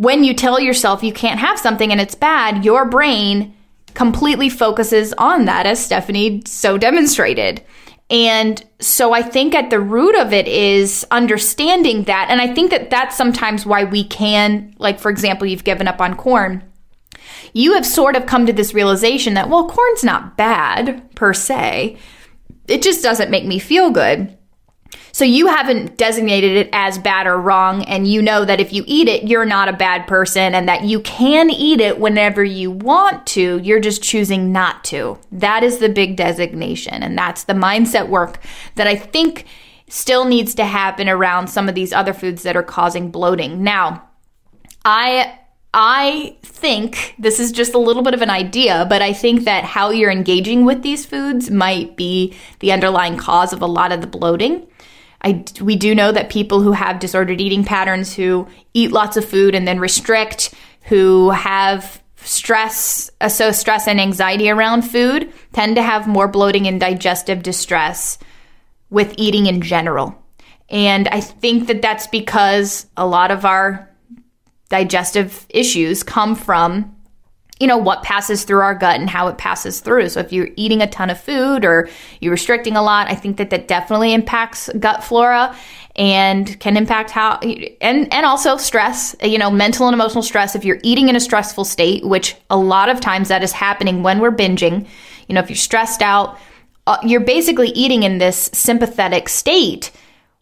when you tell yourself you can't have something and it's bad, your brain completely focuses on that, as Stefani so demonstrated. And so I think at the root of it is understanding that. And I think that that's sometimes why we can, like, for example, you've given up on corn. You have sort of come to this realization that, well, corn's not bad per se. It just doesn't make me feel good. So you haven't designated it as bad or wrong, and you know that if you eat it, you're not a bad person and that you can eat it whenever you want to. You're just choosing not to. That is the big designation, and that's the mindset work that I think still needs to happen around some of these other foods that are causing bloating. Now, I I think this is just a little bit of an idea, but I think that how you're engaging with these foods might be the underlying cause of a lot of the bloating. I, we do know that people who have disordered eating patterns, who eat lots of food and then restrict, who have stress, uh, so stress and anxiety around food, tend to have more bloating and digestive distress with eating in general. And I think that that's because a lot of our digestive issues come from you know, what passes through our gut and how it passes through. So if you're eating a ton of food or you're restricting a lot, I think that that definitely impacts gut flora and can impact how and and also stress, you know, mental and emotional stress if you're eating in a stressful state, which a lot of times that is happening when we're binging. You know, if you're stressed out, uh, you're basically eating in this sympathetic state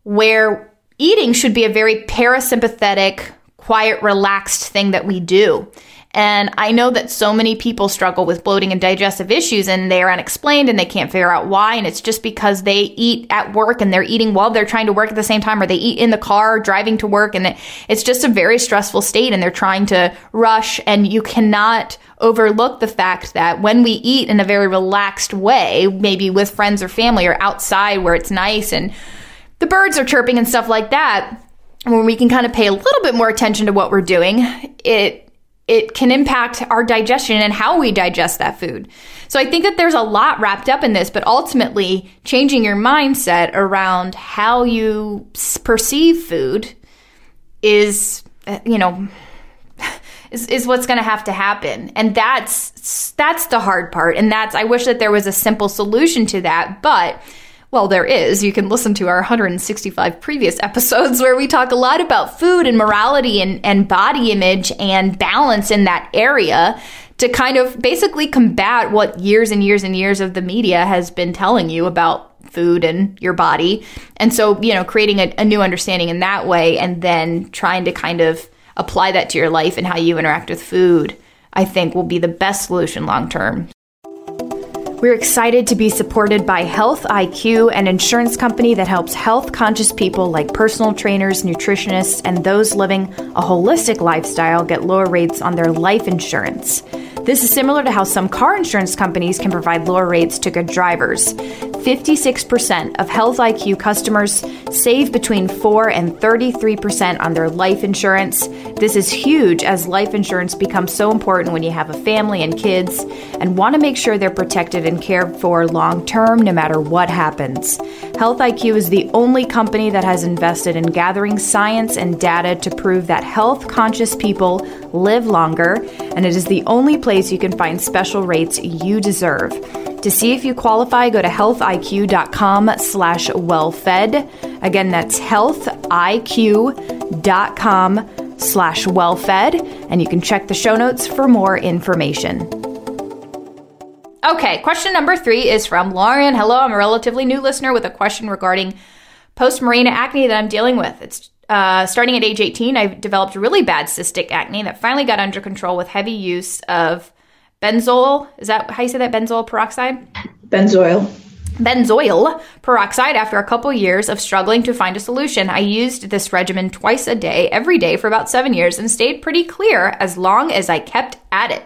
where eating should be a very parasympathetic, quiet, relaxed thing that we do. And I know that so many people struggle with bloating and digestive issues and they're unexplained and they can't figure out why. And it's just because they eat at work and they're eating while they're trying to work at the same time or they eat in the car driving to work. And it's just a very stressful state and they're trying to rush. And you cannot overlook the fact that when we eat in a very relaxed way, maybe with friends or family or outside where it's nice and the birds are chirping and stuff like that, when we can kind of pay a little bit more attention to what we're doing, it it can impact our digestion and how we digest that food. So I think that there's a lot wrapped up in this, but ultimately changing your mindset around how you perceive food is, uh, you know, is, is what's going to have to happen. And that's, that's the hard part. And that's, I wish that there was a simple solution to that, but well, there is. You can listen to our 165 previous episodes where we talk a lot about food and morality and, and body image and balance in that area to kind of basically combat what years and years and years of the media has been telling you about food and your body. And so, you know, creating a, a new understanding in that way and then trying to kind of apply that to your life and how you interact with food, I think will be the best solution long term. We're excited to be supported by Health IQ, an insurance company that helps health conscious people like personal trainers, nutritionists, and those living a holistic lifestyle get lower rates on their life insurance. This is similar to how some car insurance companies can provide lower rates to good drivers. 56% of Health IQ customers save between 4 and 33% on their life insurance. This is huge as life insurance becomes so important when you have a family and kids and want to make sure they're protected and cared for long term no matter what happens. Health IQ is the only company that has invested in gathering science and data to prove that health conscious people live longer, and it is the only place you can find special rates you deserve. To see if you qualify, go to healthiq.com slash wellfed. Again, that's healthiq.com slash wellfed, and you can check the show notes for more information. Okay, question number three is from Lauren. Hello, I'm a relatively new listener with a question regarding post Mirena acne that I'm dealing with. It's uh, starting at age 18, I developed really bad cystic acne that finally got under control with heavy use of benzoyl. Is that how you say that? Benzoyl peroxide? Benzoyl. Benzoyl peroxide after a couple years of struggling to find a solution. I used this regimen twice a day, every day for about seven years and stayed pretty clear as long as I kept at it.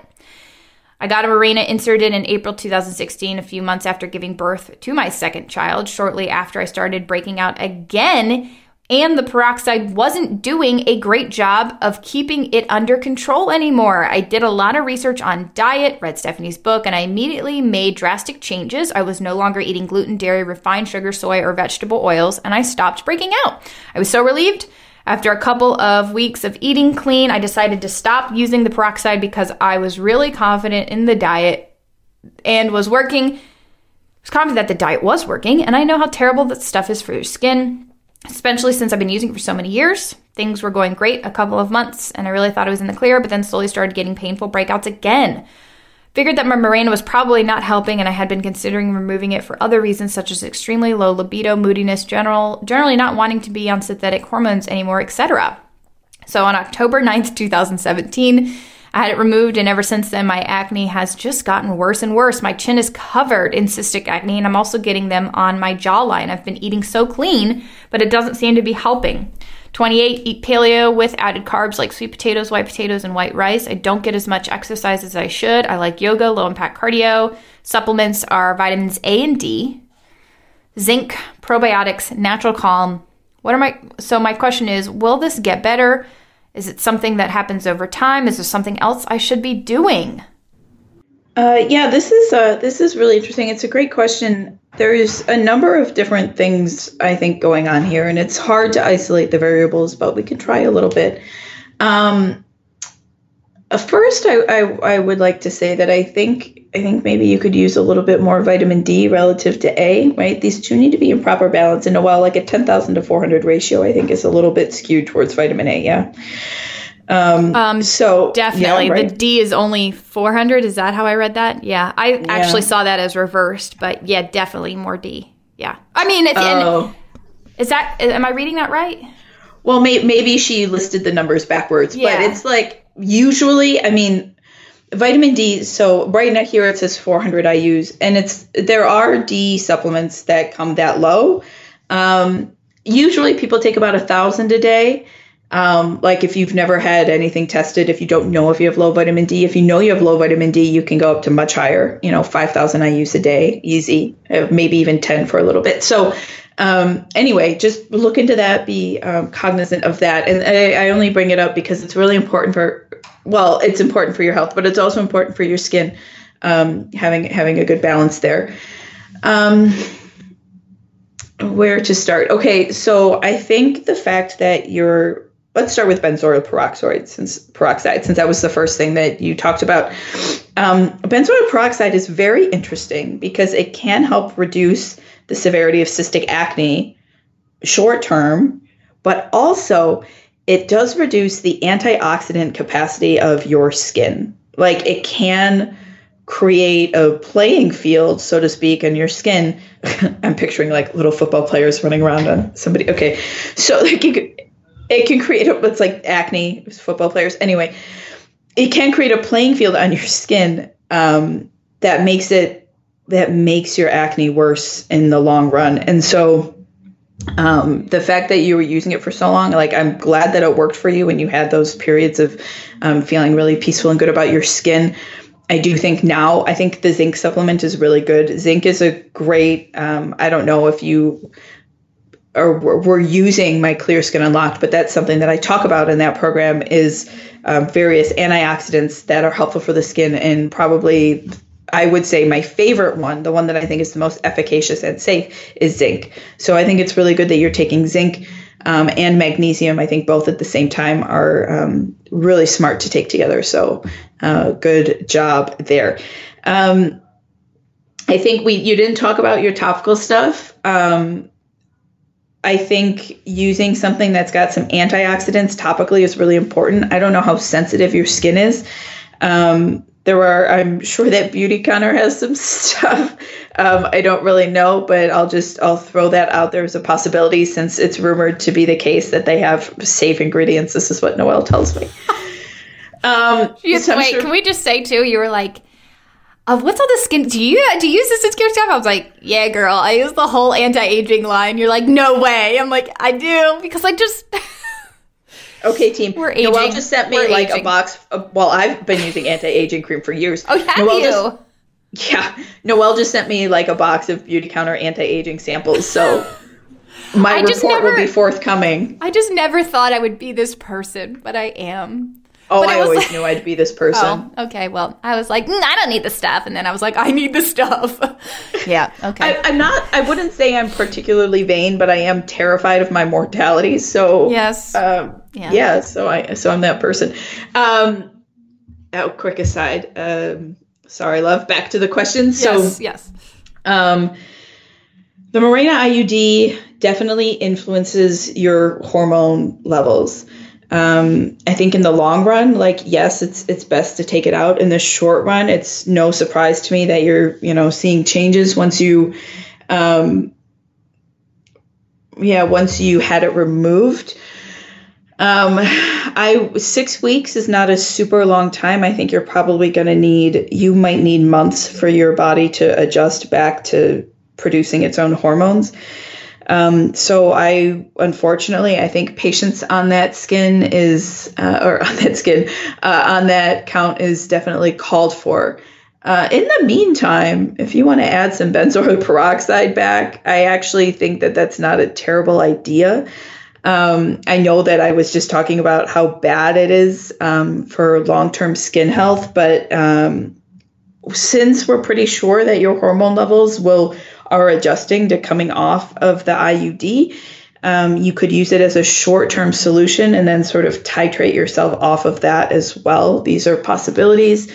I got a Mirena inserted in April 2016, a few months after giving birth to my second child, shortly after I started breaking out again and the peroxide wasn't doing a great job of keeping it under control anymore. I did a lot of research on diet, read Stefani's book, and I immediately made drastic changes. I was no longer eating gluten, dairy, refined sugar, soy, or vegetable oils, and I stopped breaking out. I was so relieved. After a couple of weeks of eating clean, I decided to stop using the peroxide because I was really confident in the diet and was working. I was confident that the diet was working, and I know how terrible that stuff is for your skin especially since I've been using it for so many years. Things were going great a couple of months, and I really thought I was in the clear, but then slowly started getting painful breakouts again. Figured that my Mirena was probably not helping, and I had been considering removing it for other reasons, such as extremely low libido, moodiness, general, generally not wanting to be on synthetic hormones anymore, etc. So on October 9th, 2017, I had it removed, and ever since then, my acne has just gotten worse and worse. My chin is covered in cystic acne, and I'm also getting them on my jawline. I've been eating so clean, but it doesn't seem to be helping. 28, eat paleo with added carbs like sweet potatoes, white potatoes, and white rice. I don't get as much exercise as I should. I like yoga, low impact cardio. Supplements are vitamins A and D, zinc, probiotics, natural calm. What are my so my question is, will this get better? Is it something that happens over time? Is there something else I should be doing? Uh, yeah, this is uh, this is really interesting. It's a great question. There's a number of different things I think going on here, and it's hard to isolate the variables, but we can try a little bit. Um, first, I, I, I would like to say that I think I think maybe you could use a little bit more vitamin D relative to A. Right, these two need to be in proper balance. And while like a ten thousand to four hundred ratio, I think is a little bit skewed towards vitamin A. Yeah. Um, um so definitely yeah, right. the D is only 400 is that how I read that yeah I yeah. actually saw that as reversed but yeah definitely more D yeah I mean if oh. is that am I reading that right well may, maybe she listed the numbers backwards yeah. but it's like usually, I mean, vitamin D. So right now here it says 400 IUs, and it's there are D supplements that come that low. Um, usually people take about a thousand a day. Um, like if you've never had anything tested, if you don't know if you have low vitamin D, if you know you have low vitamin D, you can go up to much higher. You know, 5,000 IUs a day, easy, uh, maybe even 10 for a little bit. So um, anyway, just look into that, be um, cognizant of that. And I, I, only bring it up because it's really important for, well, it's important for your health, but it's also important for your skin, um, having having a good balance there. Um, where to start? Okay, so I think the fact that you're let's start with benzoyl peroxide since peroxide since that was the first thing that you talked about. Um, benzoyl peroxide is very interesting because it can help reduce the severity of cystic acne short term, but also it does reduce the antioxidant capacity of your skin. Like it can create a playing field, so to speak, in your skin. I'm picturing like little football players running around on somebody. Okay, so like you could, it can create a, it's like acne football players. Anyway, it can create a playing field on your skin um, that makes it that makes your acne worse in the long run. And so um, the fact that you were using it for so long, like I'm glad that it worked for you and you had those periods of um, feeling really peaceful and good about your skin. I do think now, I think the zinc supplement is really good. Zinc is a great, um, I don't know if you or we're using my clear skin unlocked but that's something that i talk about in that program is um, various antioxidants that are helpful for the skin and probably I would say my favorite one, the one that I think is the most efficacious and safe, is zinc. So I think it's really good that you're taking zinc um, and magnesium. I think both at the same time are um, really smart to take together. So uh, good job there. Um, I think we you didn't talk about your topical stuff. Um, I think using something that's got some antioxidants topically is really important. I don't know how sensitive your skin is. Um, there are i'm sure that Beautycounter has some stuff um, i don't really know but i'll just i'll throw that out there as a possibility since it's rumored to be the case that they have safe ingredients this is what noelle tells me um, wait sure- can we just say too you were like uh, what's all the skin? Do you do you use this skincare stuff? I was like, yeah, girl. I use the whole anti-aging line. You're like, no way. I'm like, I do because I just Okay, team. We're aging. Noelle just sent me We're like aging. a box. Of, well, I've been using anti-aging cream for years. Oh, have Noelle you? Just, yeah, Noelle just sent me like a box of Beautycounter anti-aging samples. So my I report never, will be forthcoming. I just never thought I would be this person, but I am. Oh, I always like, knew I'd be this person. Oh, okay. Well, I was like, mm, I don't need the stuff, and then I was like, I need the stuff. yeah. Okay. I, am not. I wouldn't say I'm particularly vain, but I am terrified of my mortality. So yes. Um, yeah. yeah. So I. So I'm that person. Um. Oh, quick aside. Um. Sorry, love. Back to the questions. Yes. So, yes. Um. The Mirena IUD definitely influences your hormone levels. Um, I think in the long run, like yes, it's it's best to take it out. In the short run, it's no surprise to me that you're you know seeing changes once you, um, yeah, once you had it removed. Um, I six weeks is not a super long time. I think you're probably going to need you might need months for your body to adjust back to producing its own hormones. Um, so I, unfortunately, I think patience on that skin is, uh, or on that skin, uh, on that count is definitely called for. Uh, in the meantime, if you want to add some benzoyl peroxide back, I actually think that that's not a terrible idea. Um, I know that I was just talking about how bad it is um, for long term skin health, but um, since we're pretty sure that your hormone levels will are adjusting to coming off of the IUD, um, you could use it as a short term solution and then sort of titrate yourself off of that as well. These are possibilities.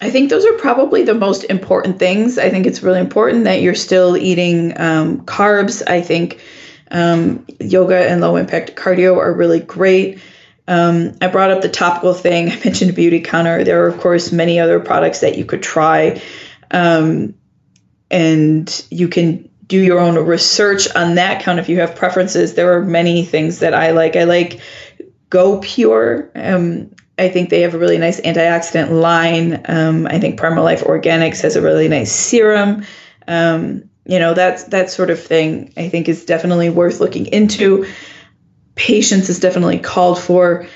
I think those are probably the most important things. I think it's really important that you're still eating um, carbs. I think um, yoga and low impact cardio are really great. Um, I brought up the topical thing. I mentioned Beautycounter. There are, of course, many other products that you could try. Um, and you can do your own research on that count if you have preferences. There are many things that I like. I like Go Pure. Um, I think they have a really nice antioxidant line. Um, I think Primal Life Organics has a really nice serum. Um, you know, that's that sort of thing. I think is definitely worth looking into. Patience is definitely called for.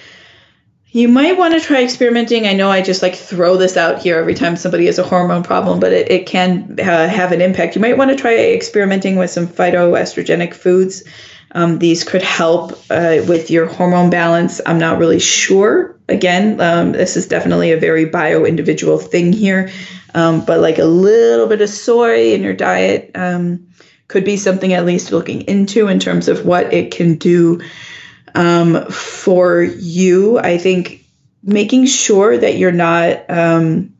You might want to try experimenting. I know I just like throw this out here every time somebody has a hormone problem, but it, it can uh, have an impact. You might want to try experimenting with some phytoestrogenic foods. Um, these could help uh, with your hormone balance. I'm not really sure. Again, um, this is definitely a very bio individual thing here, um, but like a little bit of soy in your diet um, could be something at least looking into in terms of what it can do um, for you. I think making sure that you're not um,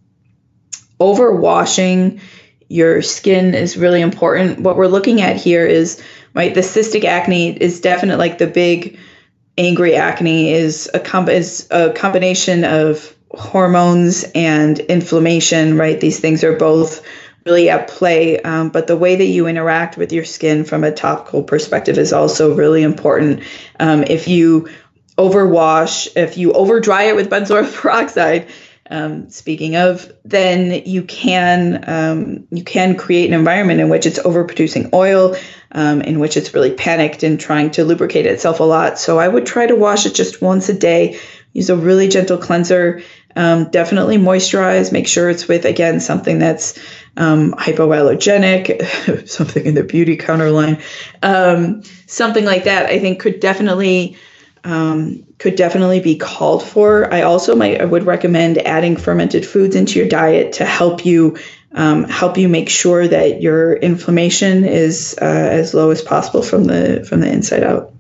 overwashing your skin is really important. What we're looking at here is right the cystic acne is definitely like the big angry acne is a comp- is a combination of hormones and inflammation. Right, these things are both really at play. Um, but the way that you interact with your skin from a topical perspective is also really important. Um, if you overwash, if you over dry it with benzoyl peroxide, um, speaking of, then you can um, you can create an environment in which it's overproducing oil, um, in which it's really panicked and trying to lubricate itself a lot. So I would try to wash it just once a day. Use a really gentle cleanser. Um, definitely moisturize. Make sure it's with again something that's um, hypoallergenic, something in the beauty counter line, um, something like that. I think could definitely um, could definitely be called for. I also might I would recommend adding fermented foods into your diet to help you um, help you make sure that your inflammation is uh, as low as possible from the from the inside out.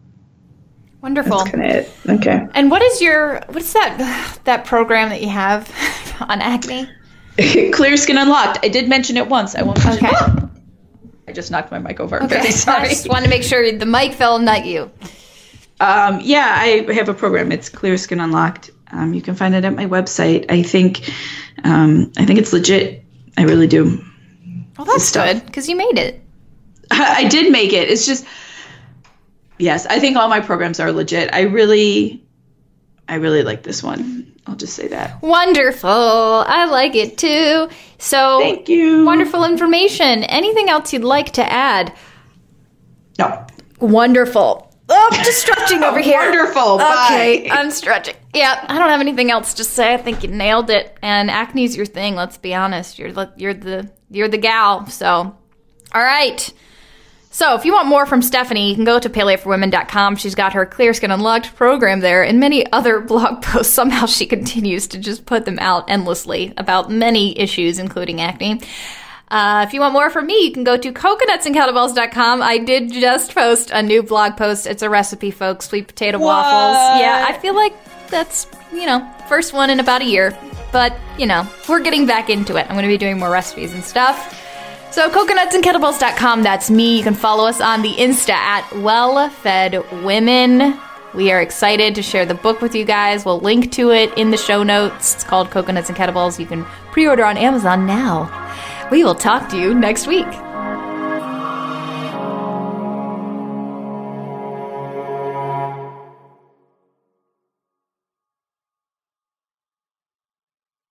Wonderful. That's kind of it. Okay. And what is your what's that that program that you have on acne? Clear Skin Unlocked. I did mention it once. I won't mention okay. it. I just knocked my mic over. Okay. very sorry. I just wanted to make sure the mic fell, not you. Um, yeah, I have a program. It's Clear Skin Unlocked. Um, you can find it at my website. I think, um, I think it's legit. I really do. Well, that's good because you made it. I did make it. It's just, yes, I think all my programs are legit. I really, I really like this one. I'll just say that. Wonderful. I like it too. So, thank you. Wonderful information. Anything else you'd like to add? No. Wonderful. Oh, I'm just stretching over here. Wonderful. Okay, Bye. I'm stretching. Yeah, I don't have anything else to say. I think you nailed it. And acne's your thing. Let's be honest. You're the you're the you're the gal. So, all right. So, if you want more from Stefani, you can go to paleoforwomen.com. She's got her Clear Skin Unlocked program there and many other blog posts. Somehow she continues to just put them out endlessly about many issues, including acne. Uh, if you want more from me, you can go to coconutsandkettlebells.com. I did just post a new blog post. It's a recipe, folks. Sweet potato what? waffles. Yeah, I feel like that's, you know, first one in about a year. But, you know, we're getting back into it. I'm going to be doing more recipes and stuff. So, coconutsandkettlebells.com, that's me. You can follow us on the Insta at Well Fed Women. We are excited to share the book with you guys. We'll link to it in the show notes. It's called Coconuts and Kettlebells. You can pre order on Amazon now. We will talk to you next week.